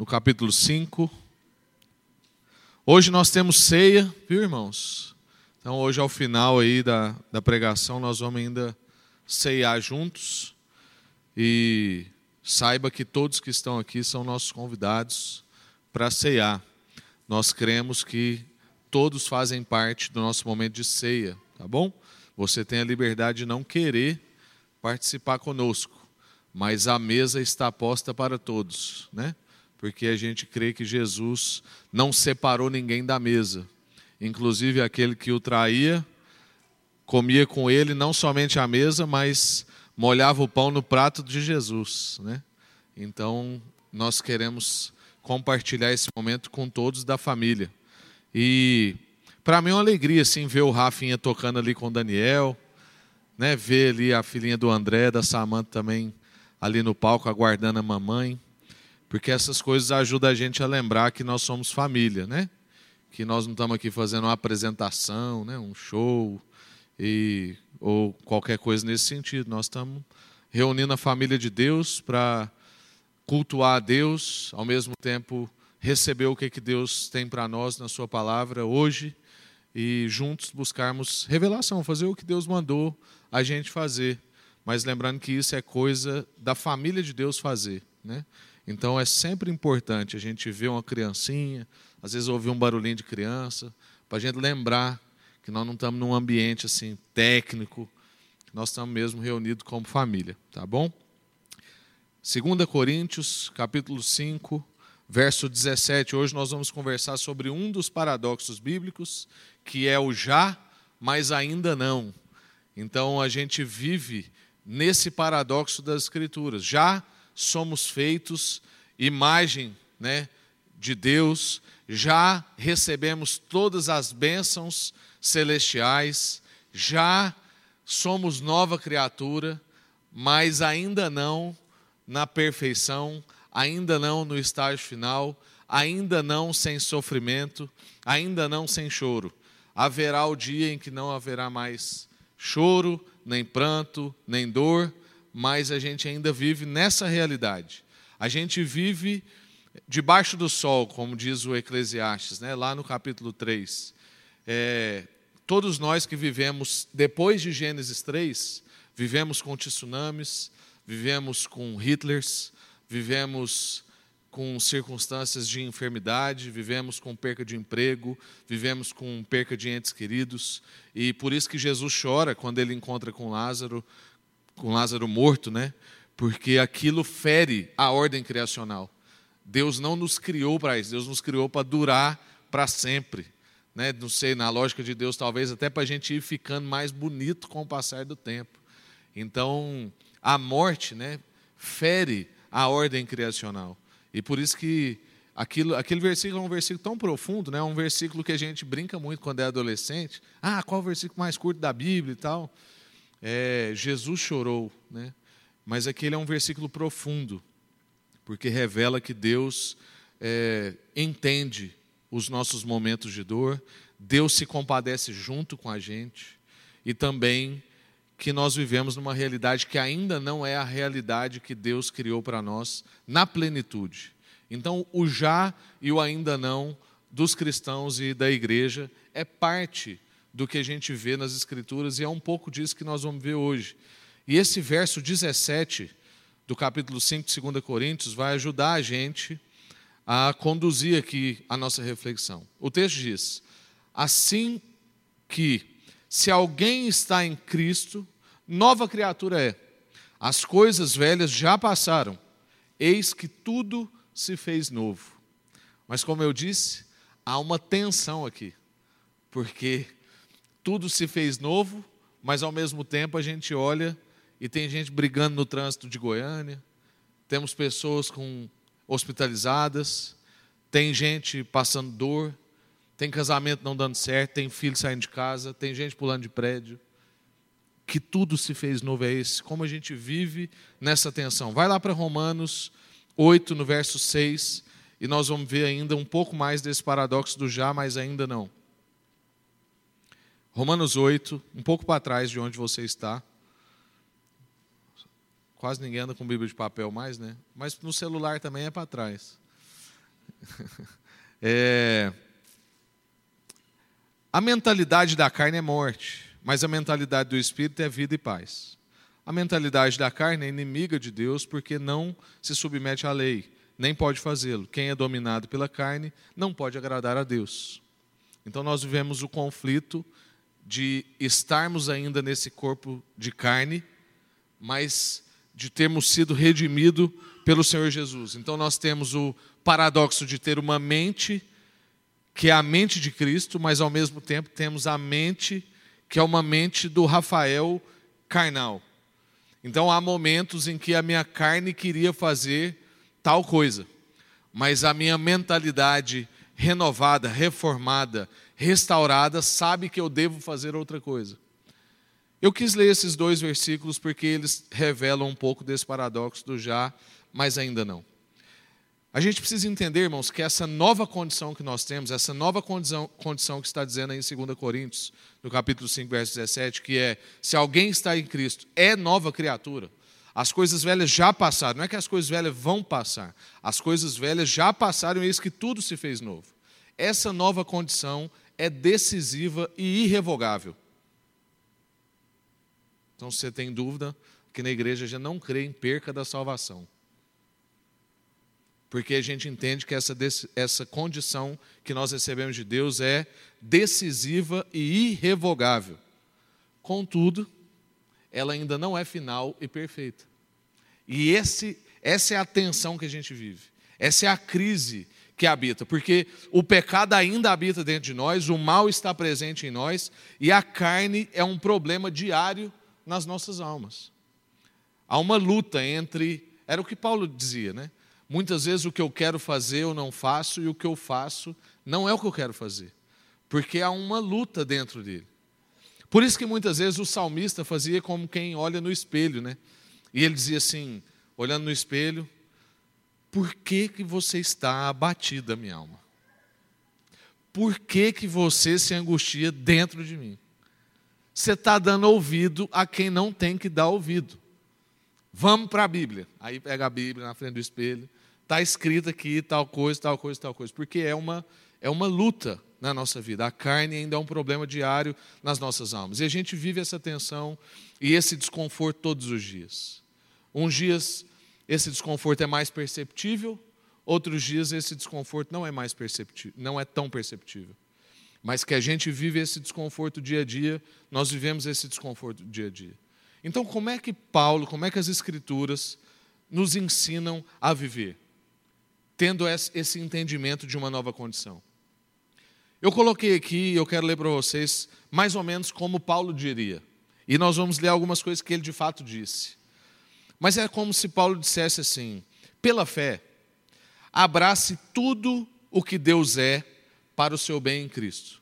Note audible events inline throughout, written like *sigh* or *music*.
no capítulo 5. Hoje nós temos ceia, viu, irmãos? Então, hoje, ao final aí da, da pregação, nós vamos ainda ceiar juntos. E saiba que todos que estão aqui são nossos convidados para ceiar. Nós cremos que todos fazem parte do nosso momento de ceia, tá bom? Você tem a liberdade de não querer participar conosco, mas a mesa está posta para todos, né? Porque a gente crê que Jesus não separou ninguém da mesa. Inclusive aquele que o traía comia com ele não somente a mesa, mas molhava o pão no prato de Jesus, né? Então, nós queremos compartilhar esse momento com todos da família. E para mim é uma alegria assim ver o Rafinha tocando ali com o Daniel, né? Ver ali a filhinha do André, da Samanta também ali no palco aguardando a mamãe, porque essas coisas ajudam a gente a lembrar que nós somos família, né? Que nós não estamos aqui fazendo uma apresentação, né? Um show e ou qualquer coisa nesse sentido. Nós estamos reunindo a família de Deus para cultuar a Deus, ao mesmo tempo receber o que, que Deus tem para nós na Sua palavra hoje e juntos buscarmos revelação, fazer o que Deus mandou a gente fazer. Mas lembrando que isso é coisa da família de Deus fazer. Né? Então é sempre importante a gente ver uma criancinha, às vezes ouvir um barulhinho de criança, para a gente lembrar que nós não estamos num ambiente assim técnico, nós estamos mesmo reunidos como família, tá bom? 2 Coríntios, capítulo 5, verso 17. Hoje nós vamos conversar sobre um dos paradoxos bíblicos, que é o já, mas ainda não. Então a gente vive nesse paradoxo das Escrituras. Já somos feitos imagem né, de Deus, já recebemos todas as bênçãos celestiais, já somos nova criatura, mas ainda não na perfeição, ainda não no estágio final, ainda não sem sofrimento, ainda não sem choro. Haverá o dia em que não haverá mais choro, nem pranto, nem dor, mas a gente ainda vive nessa realidade. A gente vive debaixo do sol, como diz o Eclesiastes, né? lá no capítulo 3. É, todos nós que vivemos depois de Gênesis 3, vivemos com tsunamis, vivemos com Hitlers, vivemos com circunstâncias de enfermidade, vivemos com perca de emprego, vivemos com perca de entes queridos, e por isso que Jesus chora quando ele encontra com Lázaro, com Lázaro morto, né? Porque aquilo fere a ordem criacional. Deus não nos criou para isso, Deus nos criou para durar para sempre. Né? Não sei, na lógica de Deus, talvez até para a gente ir ficando mais bonito com o passar do tempo. Então, a morte né, fere a ordem criacional. E por isso que aquilo, aquele versículo é um versículo tão profundo, né, um versículo que a gente brinca muito quando é adolescente. Ah, qual o versículo mais curto da Bíblia e tal? É, Jesus chorou, né? mas aquele é um versículo profundo, porque revela que Deus é, entende os nossos momentos de dor, Deus se compadece junto com a gente e também que nós vivemos numa realidade que ainda não é a realidade que Deus criou para nós na plenitude. Então, o já e o ainda não dos cristãos e da igreja é parte do que a gente vê nas Escrituras e é um pouco disso que nós vamos ver hoje. E esse verso 17 do capítulo 5 de 2 Coríntios vai ajudar a gente a conduzir aqui a nossa reflexão. O texto diz: Assim que se alguém está em Cristo, nova criatura é. As coisas velhas já passaram, eis que tudo se fez novo. Mas, como eu disse, há uma tensão aqui, porque tudo se fez novo, mas ao mesmo tempo a gente olha e tem gente brigando no trânsito de Goiânia, temos pessoas com hospitalizadas, tem gente passando dor, tem casamento não dando certo, tem filho saindo de casa, tem gente pulando de prédio. Que tudo se fez novo é esse, como a gente vive nessa tensão. Vai lá para Romanos 8, no verso 6, e nós vamos ver ainda um pouco mais desse paradoxo do já, mas ainda não. Romanos 8, um pouco para trás de onde você está. Quase ninguém anda com Bíblia de papel mais, né? Mas no celular também é para trás. *laughs* É... A mentalidade da carne é morte, mas a mentalidade do espírito é vida e paz. A mentalidade da carne é inimiga de Deus porque não se submete à lei, nem pode fazê-lo. Quem é dominado pela carne não pode agradar a Deus. Então nós vivemos o conflito de estarmos ainda nesse corpo de carne, mas de termos sido redimido pelo Senhor Jesus. Então nós temos o paradoxo de ter uma mente que é a mente de Cristo, mas ao mesmo tempo temos a mente que é uma mente do Rafael carnal. Então há momentos em que a minha carne queria fazer tal coisa, mas a minha mentalidade renovada, reformada, restaurada, sabe que eu devo fazer outra coisa. Eu quis ler esses dois versículos porque eles revelam um pouco desse paradoxo do já, mas ainda não. A gente precisa entender, irmãos, que essa nova condição que nós temos, essa nova condição, condição que está dizendo aí em 2 Coríntios, no capítulo 5, verso 17, que é: se alguém está em Cristo, é nova criatura. As coisas velhas já passaram, não é que as coisas velhas vão passar, as coisas velhas já passaram e eis que tudo se fez novo. Essa nova condição é decisiva e irrevogável. Então, se você tem dúvida, que na igreja já não crê em perca da salvação porque a gente entende que essa, essa condição que nós recebemos de Deus é decisiva e irrevogável. Contudo, ela ainda não é final e perfeita. E esse, essa é a tensão que a gente vive, essa é a crise que habita, porque o pecado ainda habita dentro de nós, o mal está presente em nós, e a carne é um problema diário nas nossas almas. Há uma luta entre, era o que Paulo dizia, né? Muitas vezes o que eu quero fazer eu não faço e o que eu faço não é o que eu quero fazer, porque há uma luta dentro dele. Por isso que muitas vezes o salmista fazia como quem olha no espelho, né? E ele dizia assim, olhando no espelho, por que, que você está abatida, minha alma? Por que, que você se angustia dentro de mim? Você está dando ouvido a quem não tem que dar ouvido. Vamos para a Bíblia. Aí pega a Bíblia na frente do espelho está escrito aqui tal coisa, tal coisa, tal coisa, porque é uma, é uma luta na nossa vida. A carne ainda é um problema diário nas nossas almas. E a gente vive essa tensão e esse desconforto todos os dias. Uns dias esse desconforto é mais perceptível, outros dias esse desconforto não é mais perceptível, não é tão perceptível. Mas que a gente vive esse desconforto dia a dia, nós vivemos esse desconforto dia a dia. Então, como é que Paulo, como é que as escrituras nos ensinam a viver? tendo esse entendimento de uma nova condição. Eu coloquei aqui, eu quero ler para vocês, mais ou menos como Paulo diria. E nós vamos ler algumas coisas que ele de fato disse. Mas é como se Paulo dissesse assim: pela fé, abrace tudo o que Deus é para o seu bem em Cristo.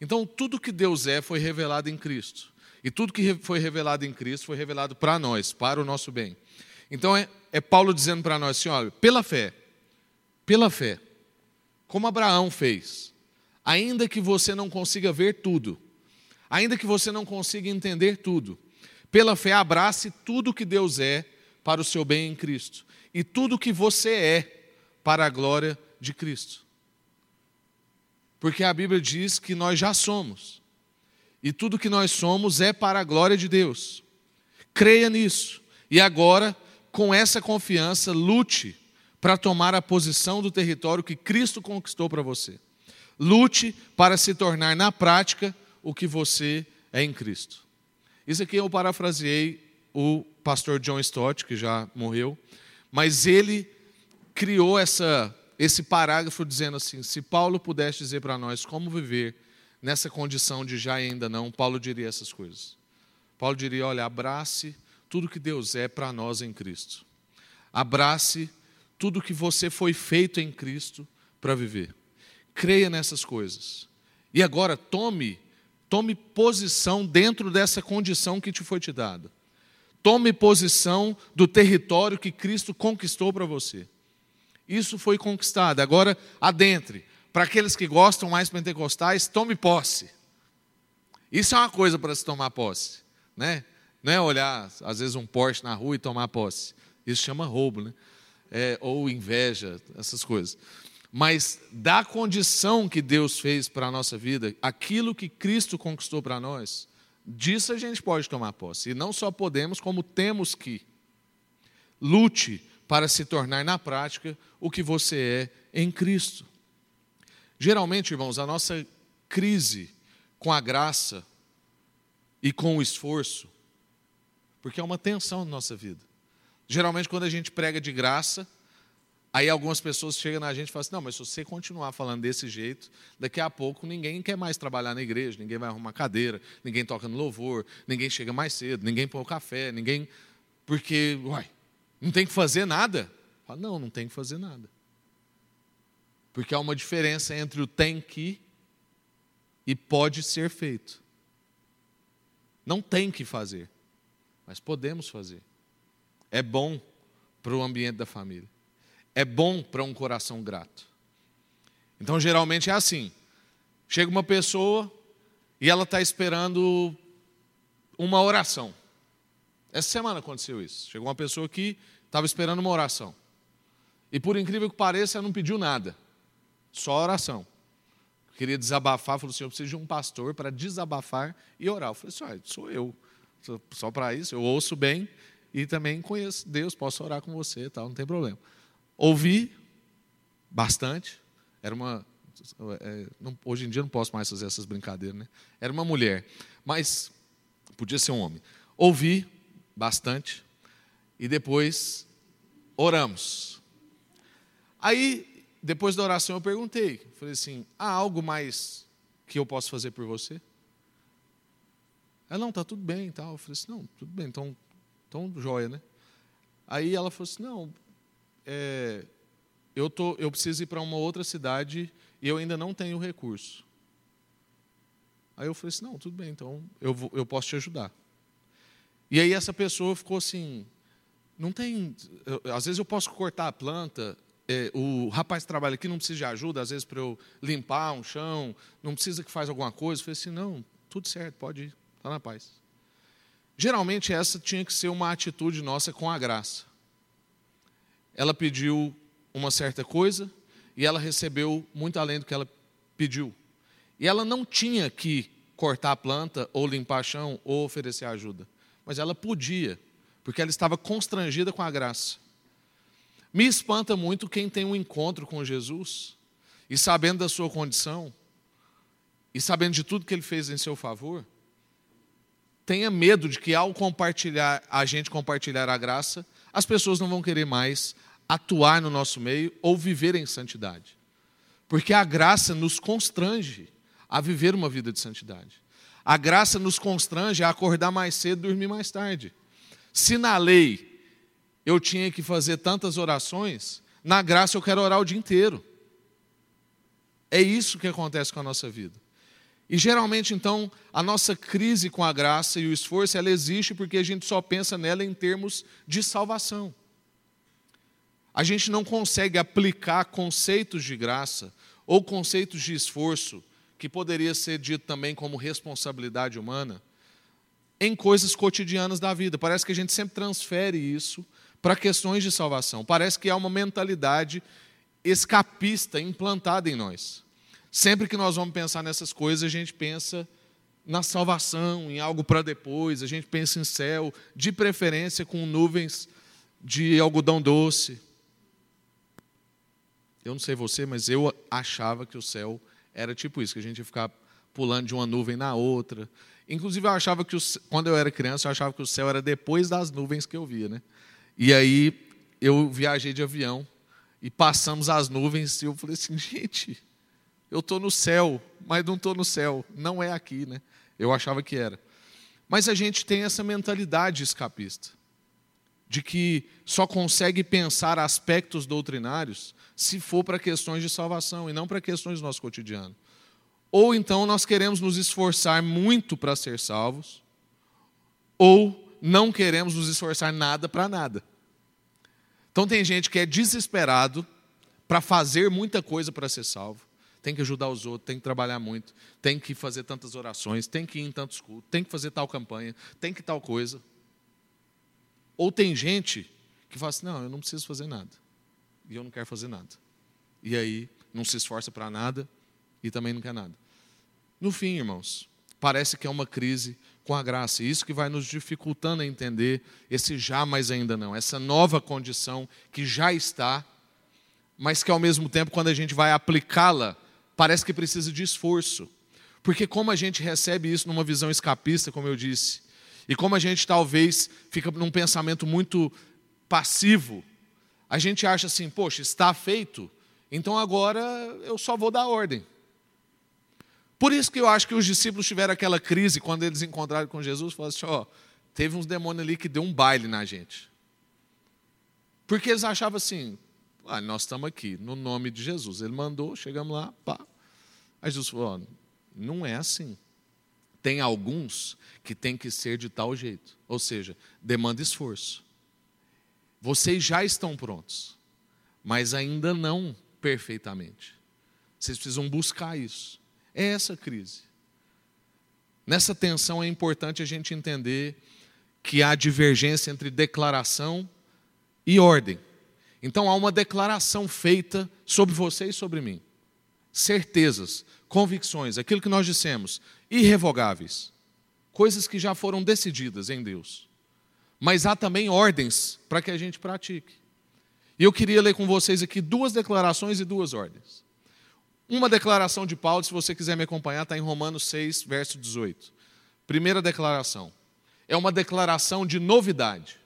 Então, tudo que Deus é foi revelado em Cristo. E tudo que foi revelado em Cristo foi revelado para nós, para o nosso bem. Então, é, é Paulo dizendo para nós assim: olha, pela fé, pela fé, como Abraão fez. Ainda que você não consiga ver tudo, ainda que você não consiga entender tudo, pela fé abrace tudo que Deus é para o seu bem em Cristo e tudo que você é para a glória de Cristo. Porque a Bíblia diz que nós já somos. E tudo que nós somos é para a glória de Deus. Creia nisso. E agora, com essa confiança, lute para tomar a posição do território que Cristo conquistou para você. Lute para se tornar na prática o que você é em Cristo. Isso aqui eu parafraseei o pastor John Stott, que já morreu, mas ele criou essa, esse parágrafo dizendo assim: se Paulo pudesse dizer para nós como viver nessa condição de já e ainda não, Paulo diria essas coisas. Paulo diria: olha, abrace tudo que Deus é para nós em Cristo. Abrace tudo que você foi feito em Cristo para viver. Creia nessas coisas. E agora tome, tome posição dentro dessa condição que te foi te dada. Tome posição do território que Cristo conquistou para você. Isso foi conquistado. Agora adentre. Para aqueles que gostam mais pentecostais, tome posse. Isso é uma coisa para se tomar posse, né? Não é olhar às vezes um Porsche na rua e tomar posse. Isso chama roubo, né? é, ou inveja, essas coisas. Mas da condição que Deus fez para a nossa vida, aquilo que Cristo conquistou para nós, disso a gente pode tomar posse. E não só podemos, como temos que. Lute para se tornar na prática o que você é em Cristo. Geralmente, irmãos, a nossa crise com a graça e com o esforço, porque é uma tensão na nossa vida. Geralmente, quando a gente prega de graça, aí algumas pessoas chegam na gente e falam assim: não, mas se você continuar falando desse jeito, daqui a pouco ninguém quer mais trabalhar na igreja, ninguém vai arrumar cadeira, ninguém toca no louvor, ninguém chega mais cedo, ninguém põe o café, ninguém. Porque, uai, não tem que fazer nada? Fala, não, não tem que fazer nada. Porque há uma diferença entre o tem que e pode ser feito. Não tem que fazer, mas podemos fazer. É bom para o ambiente da família. É bom para um coração grato. Então, geralmente é assim: chega uma pessoa e ela está esperando uma oração. Essa semana aconteceu isso. Chegou uma pessoa que estava esperando uma oração. E por incrível que pareça, ela não pediu nada, só oração. queria desabafar, falou assim: eu preciso de um pastor para desabafar e orar. Eu falei assim: sou eu. Só para isso, eu ouço bem e também conheço Deus, posso orar com você, tal, não tem problema. Ouvi bastante, era uma. É, hoje em dia não posso mais fazer essas brincadeiras, né? Era uma mulher, mas podia ser um homem. Ouvi bastante e depois oramos. Aí, depois da oração, eu perguntei, falei assim: há algo mais que eu posso fazer por você? Ela, não, está tudo bem tal. Eu falei assim: não, tudo bem, então então, joia, né? Aí ela falou assim: não, é, eu, tô, eu preciso ir para uma outra cidade e eu ainda não tenho recurso. Aí eu falei assim: não, tudo bem, então eu, vou, eu posso te ajudar. E aí essa pessoa ficou assim: não tem. Eu, às vezes eu posso cortar a planta, é, o rapaz trabalha aqui não precisa de ajuda, às vezes para eu limpar um chão, não precisa que faz alguma coisa. Eu falei assim: não, tudo certo, pode ir, está na paz. Geralmente, essa tinha que ser uma atitude nossa com a graça. Ela pediu uma certa coisa e ela recebeu muito além do que ela pediu. E ela não tinha que cortar a planta, ou limpar chão, ou oferecer ajuda. Mas ela podia, porque ela estava constrangida com a graça. Me espanta muito quem tem um encontro com Jesus e sabendo da sua condição, e sabendo de tudo que ele fez em seu favor, tenha medo de que ao compartilhar, a gente compartilhar a graça, as pessoas não vão querer mais atuar no nosso meio ou viver em santidade. Porque a graça nos constrange a viver uma vida de santidade. A graça nos constrange a acordar mais cedo e dormir mais tarde. Se na lei eu tinha que fazer tantas orações, na graça eu quero orar o dia inteiro. É isso que acontece com a nossa vida. E geralmente, então, a nossa crise com a graça e o esforço, ela existe porque a gente só pensa nela em termos de salvação. A gente não consegue aplicar conceitos de graça ou conceitos de esforço, que poderia ser dito também como responsabilidade humana, em coisas cotidianas da vida. Parece que a gente sempre transfere isso para questões de salvação. Parece que há uma mentalidade escapista implantada em nós. Sempre que nós vamos pensar nessas coisas, a gente pensa na salvação, em algo para depois, a gente pensa em céu, de preferência com nuvens de algodão doce. Eu não sei você, mas eu achava que o céu era tipo isso, que a gente ia ficar pulando de uma nuvem na outra. Inclusive, eu achava que, o, quando eu era criança, eu achava que o céu era depois das nuvens que eu via, né? E aí, eu viajei de avião e passamos as nuvens e eu falei assim, *laughs* gente, eu estou no céu, mas não estou no céu, não é aqui, né? Eu achava que era. Mas a gente tem essa mentalidade escapista, de que só consegue pensar aspectos doutrinários se for para questões de salvação e não para questões do nosso cotidiano. Ou então nós queremos nos esforçar muito para ser salvos, ou não queremos nos esforçar nada para nada. Então tem gente que é desesperado para fazer muita coisa para ser salvo tem que ajudar os outros, tem que trabalhar muito, tem que fazer tantas orações, tem que ir em tantos cultos, tem que fazer tal campanha, tem que tal coisa. Ou tem gente que fala assim: não, eu não preciso fazer nada, e eu não quero fazer nada. E aí não se esforça para nada e também não quer nada. No fim, irmãos, parece que é uma crise com a graça. E isso que vai nos dificultando a entender esse já, mas ainda não, essa nova condição que já está, mas que ao mesmo tempo, quando a gente vai aplicá-la, parece que precisa de esforço. Porque como a gente recebe isso numa visão escapista, como eu disse, e como a gente talvez fica num pensamento muito passivo, a gente acha assim, poxa, está feito, então agora eu só vou dar ordem. Por isso que eu acho que os discípulos tiveram aquela crise quando eles encontraram com Jesus, falaram assim, ó, oh, teve uns demônios ali que deu um baile na gente. Porque eles achavam assim, ah, nós estamos aqui, no nome de Jesus. Ele mandou, chegamos lá, pá. Aí Jesus falou, oh, não é assim. Tem alguns que tem que ser de tal jeito. Ou seja, demanda esforço. Vocês já estão prontos, mas ainda não perfeitamente. Vocês precisam buscar isso. É essa crise. Nessa tensão é importante a gente entender que há divergência entre declaração e ordem. Então há uma declaração feita sobre você e sobre mim. Certezas, convicções, aquilo que nós dissemos, irrevogáveis. Coisas que já foram decididas em Deus. Mas há também ordens para que a gente pratique. E eu queria ler com vocês aqui duas declarações e duas ordens. Uma declaração de Paulo, se você quiser me acompanhar, está em Romanos 6, verso 18. Primeira declaração. É uma declaração de novidade.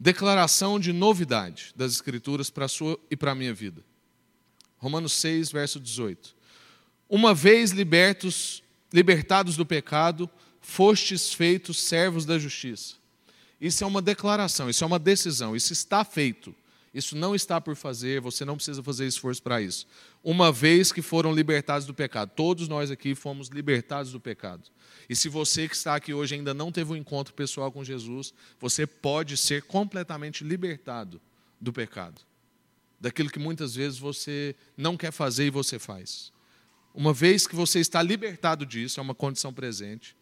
Declaração de novidade das Escrituras para a sua e para a minha vida. Romanos 6, verso 18. Uma vez libertos, libertados do pecado, fostes feitos servos da justiça. Isso é uma declaração, isso é uma decisão, isso está feito. Isso não está por fazer, você não precisa fazer esforço para isso. Uma vez que foram libertados do pecado, todos nós aqui fomos libertados do pecado. E se você que está aqui hoje ainda não teve um encontro pessoal com Jesus, você pode ser completamente libertado do pecado. Daquilo que muitas vezes você não quer fazer e você faz. Uma vez que você está libertado disso, é uma condição presente,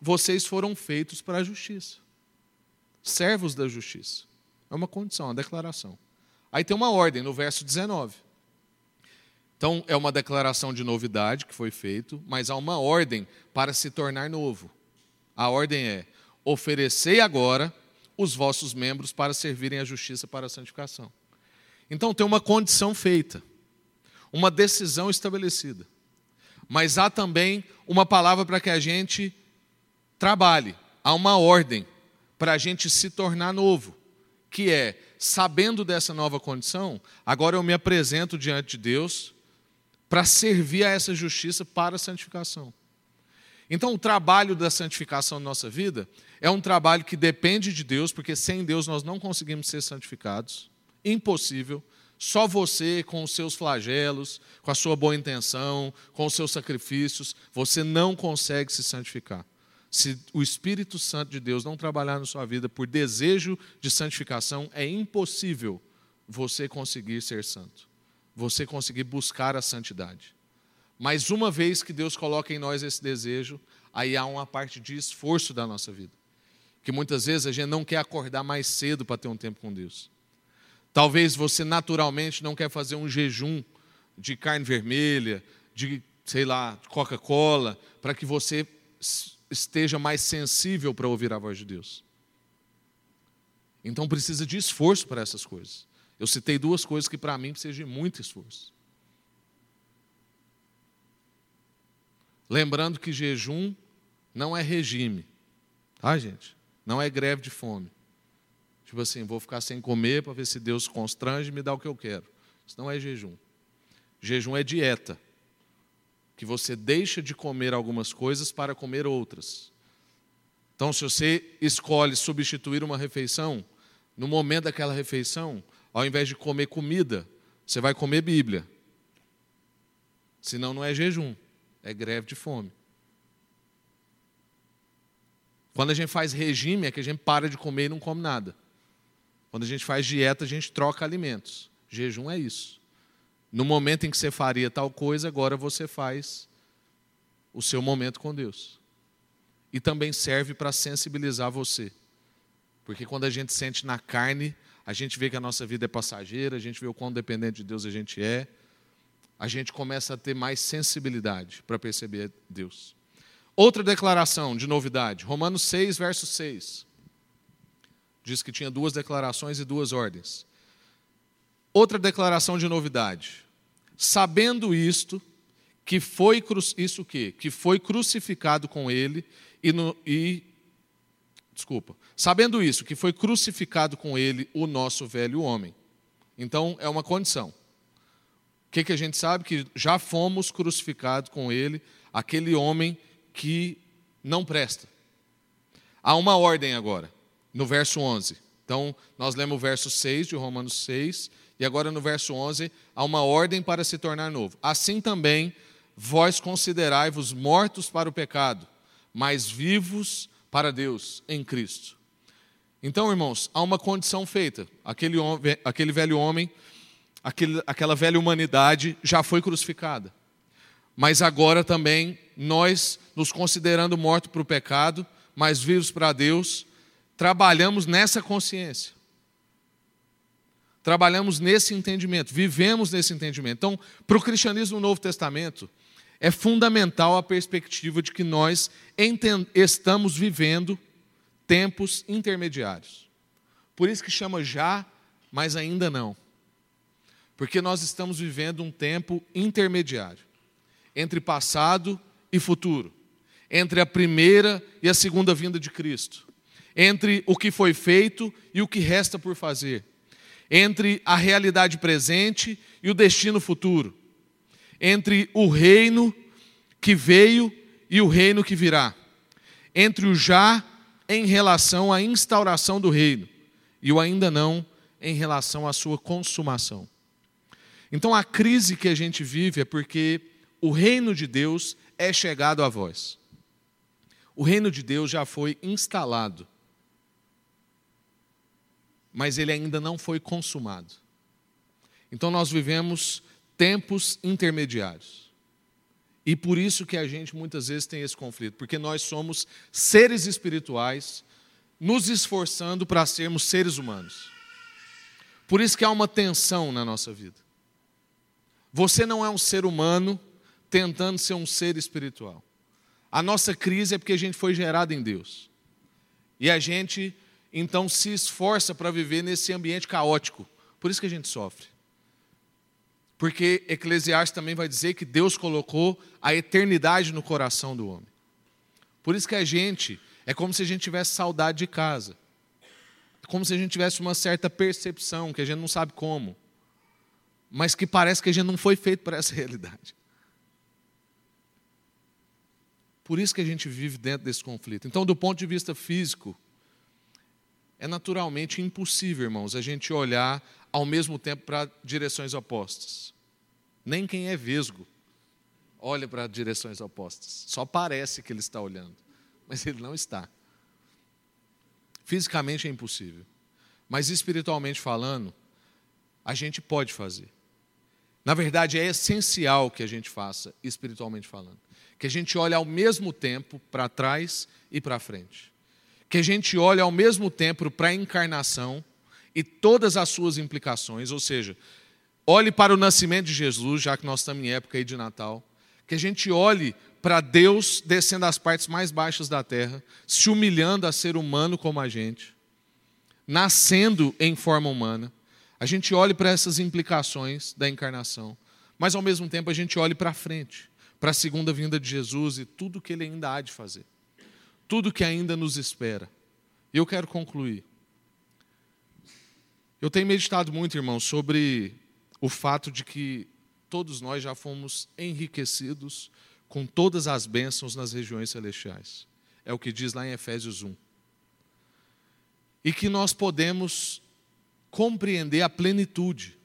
vocês foram feitos para a justiça. Servos da justiça. É uma condição, uma declaração. Aí tem uma ordem no verso 19. Então, é uma declaração de novidade que foi feito, mas há uma ordem para se tornar novo. A ordem é: oferecei agora os vossos membros para servirem à justiça para a santificação. Então, tem uma condição feita, uma decisão estabelecida. Mas há também uma palavra para que a gente trabalhe, há uma ordem para a gente se tornar novo, que é sabendo dessa nova condição, agora eu me apresento diante de Deus para servir a essa justiça para a santificação. Então, o trabalho da santificação na nossa vida é um trabalho que depende de Deus, porque sem Deus nós não conseguimos ser santificados. Impossível. Só você, com os seus flagelos, com a sua boa intenção, com os seus sacrifícios, você não consegue se santificar se o Espírito Santo de Deus não trabalhar na sua vida por desejo de santificação, é impossível você conseguir ser santo, você conseguir buscar a santidade. Mas uma vez que Deus coloca em nós esse desejo, aí há uma parte de esforço da nossa vida. Que muitas vezes a gente não quer acordar mais cedo para ter um tempo com Deus. Talvez você naturalmente não quer fazer um jejum de carne vermelha, de, sei lá, Coca-Cola, para que você esteja mais sensível para ouvir a voz de Deus. Então precisa de esforço para essas coisas. Eu citei duas coisas que para mim precisam de muito esforço. Lembrando que jejum não é regime, tá, gente? Não é greve de fome. Tipo assim, vou ficar sem comer para ver se Deus constrange e me dá o que eu quero. Isso não é jejum. Jejum é dieta que você deixa de comer algumas coisas para comer outras. Então, se você escolhe substituir uma refeição, no momento daquela refeição, ao invés de comer comida, você vai comer Bíblia. Senão não é jejum, é greve de fome. Quando a gente faz regime, é que a gente para de comer e não come nada. Quando a gente faz dieta, a gente troca alimentos. Jejum é isso. No momento em que você faria tal coisa, agora você faz o seu momento com Deus. E também serve para sensibilizar você. Porque quando a gente sente na carne, a gente vê que a nossa vida é passageira, a gente vê o quão dependente de Deus a gente é, a gente começa a ter mais sensibilidade para perceber Deus. Outra declaração de novidade, Romanos 6, verso 6. Diz que tinha duas declarações e duas ordens. Outra declaração de novidade. Sabendo isto, que foi isso que que foi crucificado com ele e, no, e desculpa, sabendo isso, que foi crucificado com ele o nosso velho homem. Então é uma condição. O que, que a gente sabe? Que já fomos crucificados com ele, aquele homem que não presta. Há uma ordem agora, no verso 11. Então, nós lemos o verso 6 de Romanos 6, e agora no verso 11, há uma ordem para se tornar novo. Assim também, vós considerai-vos mortos para o pecado, mas vivos para Deus em Cristo. Então, irmãos, há uma condição feita. Aquele, homem, aquele velho homem, aquele, aquela velha humanidade já foi crucificada. Mas agora também, nós, nos considerando mortos para o pecado, mas vivos para Deus, trabalhamos nessa consciência. Trabalhamos nesse entendimento, vivemos nesse entendimento. Então, para o cristianismo no Novo Testamento, é fundamental a perspectiva de que nós estamos vivendo tempos intermediários. Por isso que chama já, mas ainda não. Porque nós estamos vivendo um tempo intermediário entre passado e futuro, entre a primeira e a segunda vinda de Cristo, entre o que foi feito e o que resta por fazer, entre a realidade presente e o destino futuro entre o reino que veio e o reino que virá, entre o já em relação à instauração do reino e o ainda não em relação à sua consumação. Então a crise que a gente vive é porque o reino de Deus é chegado a vós. O reino de Deus já foi instalado, mas ele ainda não foi consumado. Então nós vivemos tempos intermediários. E por isso que a gente muitas vezes tem esse conflito, porque nós somos seres espirituais nos esforçando para sermos seres humanos. Por isso que há uma tensão na nossa vida. Você não é um ser humano tentando ser um ser espiritual. A nossa crise é porque a gente foi gerado em Deus. E a gente então se esforça para viver nesse ambiente caótico. Por isso que a gente sofre. Porque Eclesiastes também vai dizer que Deus colocou a eternidade no coração do homem. Por isso que a gente, é como se a gente tivesse saudade de casa. É como se a gente tivesse uma certa percepção, que a gente não sabe como. Mas que parece que a gente não foi feito para essa *laughs* realidade. Por isso que a gente vive dentro desse conflito. Então, do ponto de vista físico, é naturalmente impossível, irmãos, a gente olhar ao mesmo tempo para direções opostas. Nem quem é vesgo olha para direções opostas. Só parece que ele está olhando, mas ele não está. Fisicamente é impossível. Mas espiritualmente falando, a gente pode fazer. Na verdade, é essencial que a gente faça, espiritualmente falando. Que a gente olhe ao mesmo tempo para trás e para frente. Que a gente olhe ao mesmo tempo para a encarnação e todas as suas implicações, ou seja, olhe para o nascimento de Jesus, já que nós estamos em época de Natal, que a gente olhe para Deus descendo às partes mais baixas da terra, se humilhando a ser humano como a gente, nascendo em forma humana. A gente olhe para essas implicações da encarnação, mas ao mesmo tempo a gente olhe para frente, para a segunda vinda de Jesus e tudo que ele ainda há de fazer, tudo que ainda nos espera. E eu quero concluir. Eu tenho meditado muito, irmão, sobre o fato de que todos nós já fomos enriquecidos com todas as bênçãos nas regiões celestiais. É o que diz lá em Efésios 1. E que nós podemos compreender a plenitude.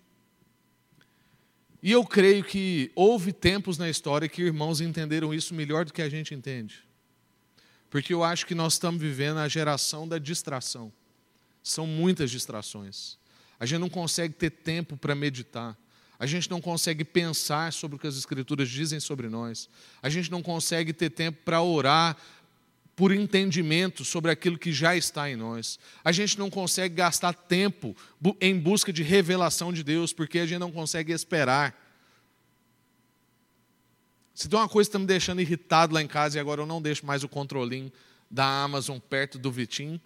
E eu creio que houve tempos na história que irmãos entenderam isso melhor do que a gente entende. Porque eu acho que nós estamos vivendo a geração da distração. São muitas distrações. A gente não consegue ter tempo para meditar. A gente não consegue pensar sobre o que as Escrituras dizem sobre nós. A gente não consegue ter tempo para orar por entendimento sobre aquilo que já está em nós. A gente não consegue gastar tempo em busca de revelação de Deus, porque a gente não consegue esperar. Se tem uma coisa que está me deixando irritado lá em casa e agora eu não deixo mais o controlinho da Amazon perto do Vitim,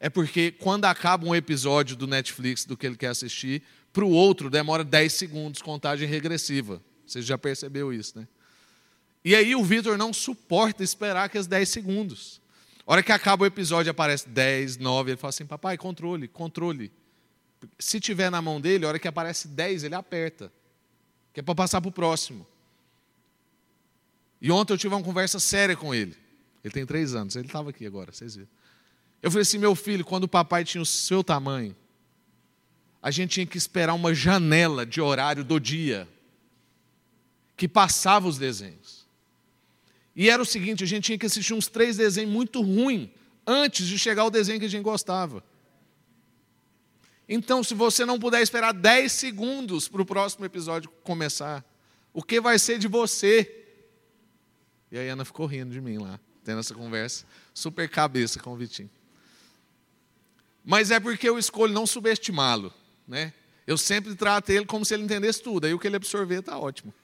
é porque quando acaba um episódio do Netflix do que ele quer assistir, para o outro demora 10 segundos, contagem regressiva. Você já percebeu isso, né? E aí o Vitor não suporta esperar aqueles 10 segundos. A hora que acaba o episódio, aparece 10, 9, ele fala assim: Papai, controle, controle. Se tiver na mão dele, a hora que aparece 10, ele aperta, que é para passar para o próximo. E ontem eu tive uma conversa séria com ele. Ele tem três anos, ele estava aqui agora, vocês viram. Eu falei assim: meu filho, quando o papai tinha o seu tamanho, a gente tinha que esperar uma janela de horário do dia que passava os desenhos. E era o seguinte: a gente tinha que assistir uns três desenhos muito ruins antes de chegar ao desenho que a gente gostava. Então, se você não puder esperar 10 segundos para o próximo episódio começar, o que vai ser de você? E a Ana ficou rindo de mim lá, tendo essa conversa super cabeça com o Vitinho. Mas é porque eu escolho não subestimá-lo, né? Eu sempre trato ele como se ele entendesse tudo, aí o que ele absorver está ótimo.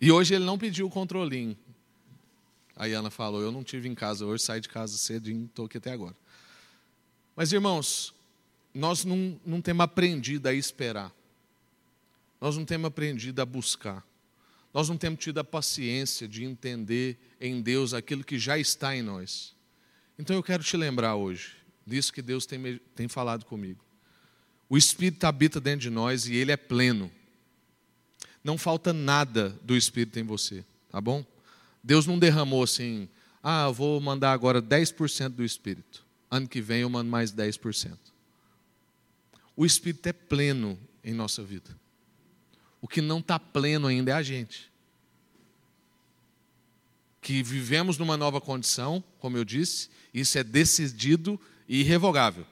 E hoje ele não pediu o controlinho. A Ana falou: Eu não tive em casa hoje, saí de casa cedinho, estou aqui até agora. Mas, irmãos, nós não, não temos aprendido a esperar. Nós não temos aprendido a buscar. Nós não temos tido a paciência de entender em Deus aquilo que já está em nós. Então eu quero te lembrar hoje disso que Deus tem, tem falado comigo. O Espírito habita dentro de nós e ele é pleno. Não falta nada do Espírito em você, tá bom? Deus não derramou assim, ah, eu vou mandar agora 10% do Espírito. Ano que vem eu mando mais 10%. O Espírito é pleno em nossa vida. O que não está pleno ainda é a gente. Que vivemos numa nova condição, como eu disse, isso é decidido e irrevogável,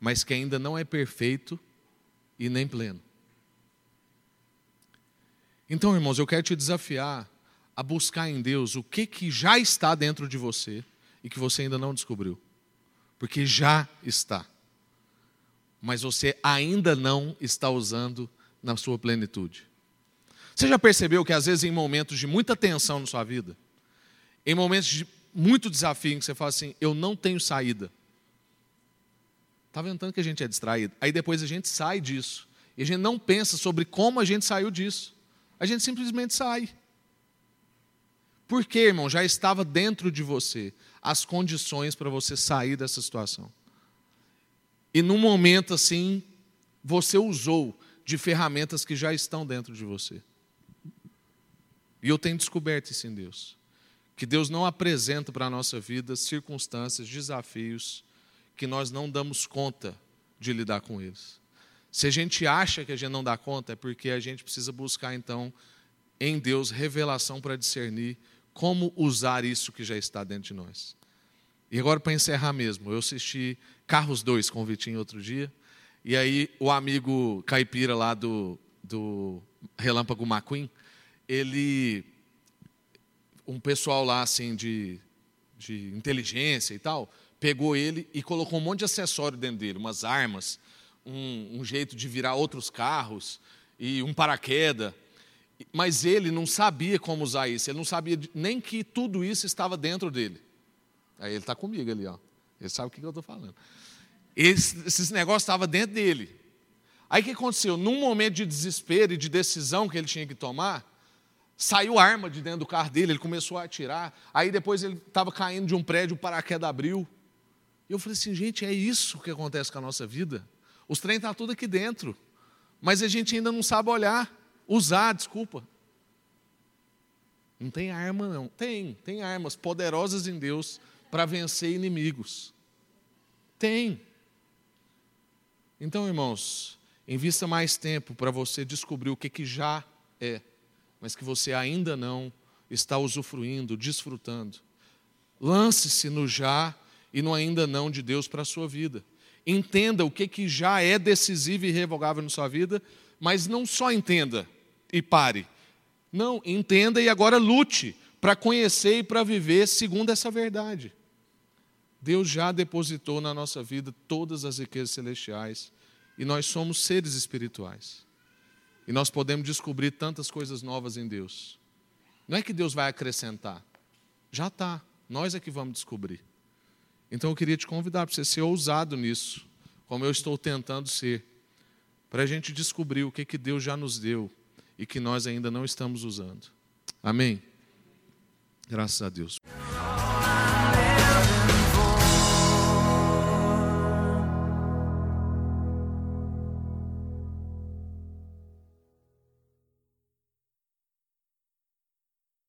mas que ainda não é perfeito e nem pleno. Então, irmãos, eu quero te desafiar a buscar em Deus o que, que já está dentro de você e que você ainda não descobriu. Porque já está. Mas você ainda não está usando na sua plenitude. Você já percebeu que às vezes em momentos de muita tensão na sua vida, em momentos de muito desafio, que você fala assim, eu não tenho saída. Está vendo tanto que a gente é distraído? Aí depois a gente sai disso. E a gente não pensa sobre como a gente saiu disso a gente simplesmente sai. Por quê, irmão? Já estava dentro de você as condições para você sair dessa situação. E num momento assim, você usou de ferramentas que já estão dentro de você. E eu tenho descoberto isso em Deus. Que Deus não apresenta para a nossa vida circunstâncias, desafios que nós não damos conta de lidar com eles. Se a gente acha que a gente não dá conta, é porque a gente precisa buscar, então, em Deus, revelação para discernir como usar isso que já está dentro de nós. E agora, para encerrar mesmo, eu assisti Carros 2 com o Vitinho outro dia, e aí o amigo caipira lá do, do Relâmpago McQueen, ele. Um pessoal lá, assim, de, de inteligência e tal, pegou ele e colocou um monte de acessório dentro dele, umas armas, um, um jeito de virar outros carros e um paraquedas. Mas ele não sabia como usar isso, ele não sabia nem que tudo isso estava dentro dele. Aí ele está comigo ali, ó. ele sabe o que eu estou falando. Esse, esses negócios estavam dentro dele. Aí o que aconteceu? Num momento de desespero e de decisão que ele tinha que tomar, saiu arma de dentro do carro dele, ele começou a atirar. Aí depois ele estava caindo de um prédio, o paraquedas abriu. E eu falei assim, gente, é isso que acontece com a nossa vida? Os trem estão tá tudo aqui dentro. Mas a gente ainda não sabe olhar, usar, desculpa. Não tem arma, não. Tem, tem armas poderosas em Deus para vencer inimigos. Tem. Então, irmãos, invista mais tempo para você descobrir o que, que já é, mas que você ainda não está usufruindo, desfrutando. Lance-se no já e no ainda não de Deus para a sua vida entenda o que, que já é decisivo e irrevogável na sua vida, mas não só entenda e pare. Não, entenda e agora lute para conhecer e para viver segundo essa verdade. Deus já depositou na nossa vida todas as riquezas celestiais e nós somos seres espirituais. E nós podemos descobrir tantas coisas novas em Deus. Não é que Deus vai acrescentar, já está, nós é que vamos descobrir. Então eu queria te convidar para você ser ousado nisso, como eu estou tentando ser, para a gente descobrir o que, que Deus já nos deu e que nós ainda não estamos usando. Amém? Graças a Deus.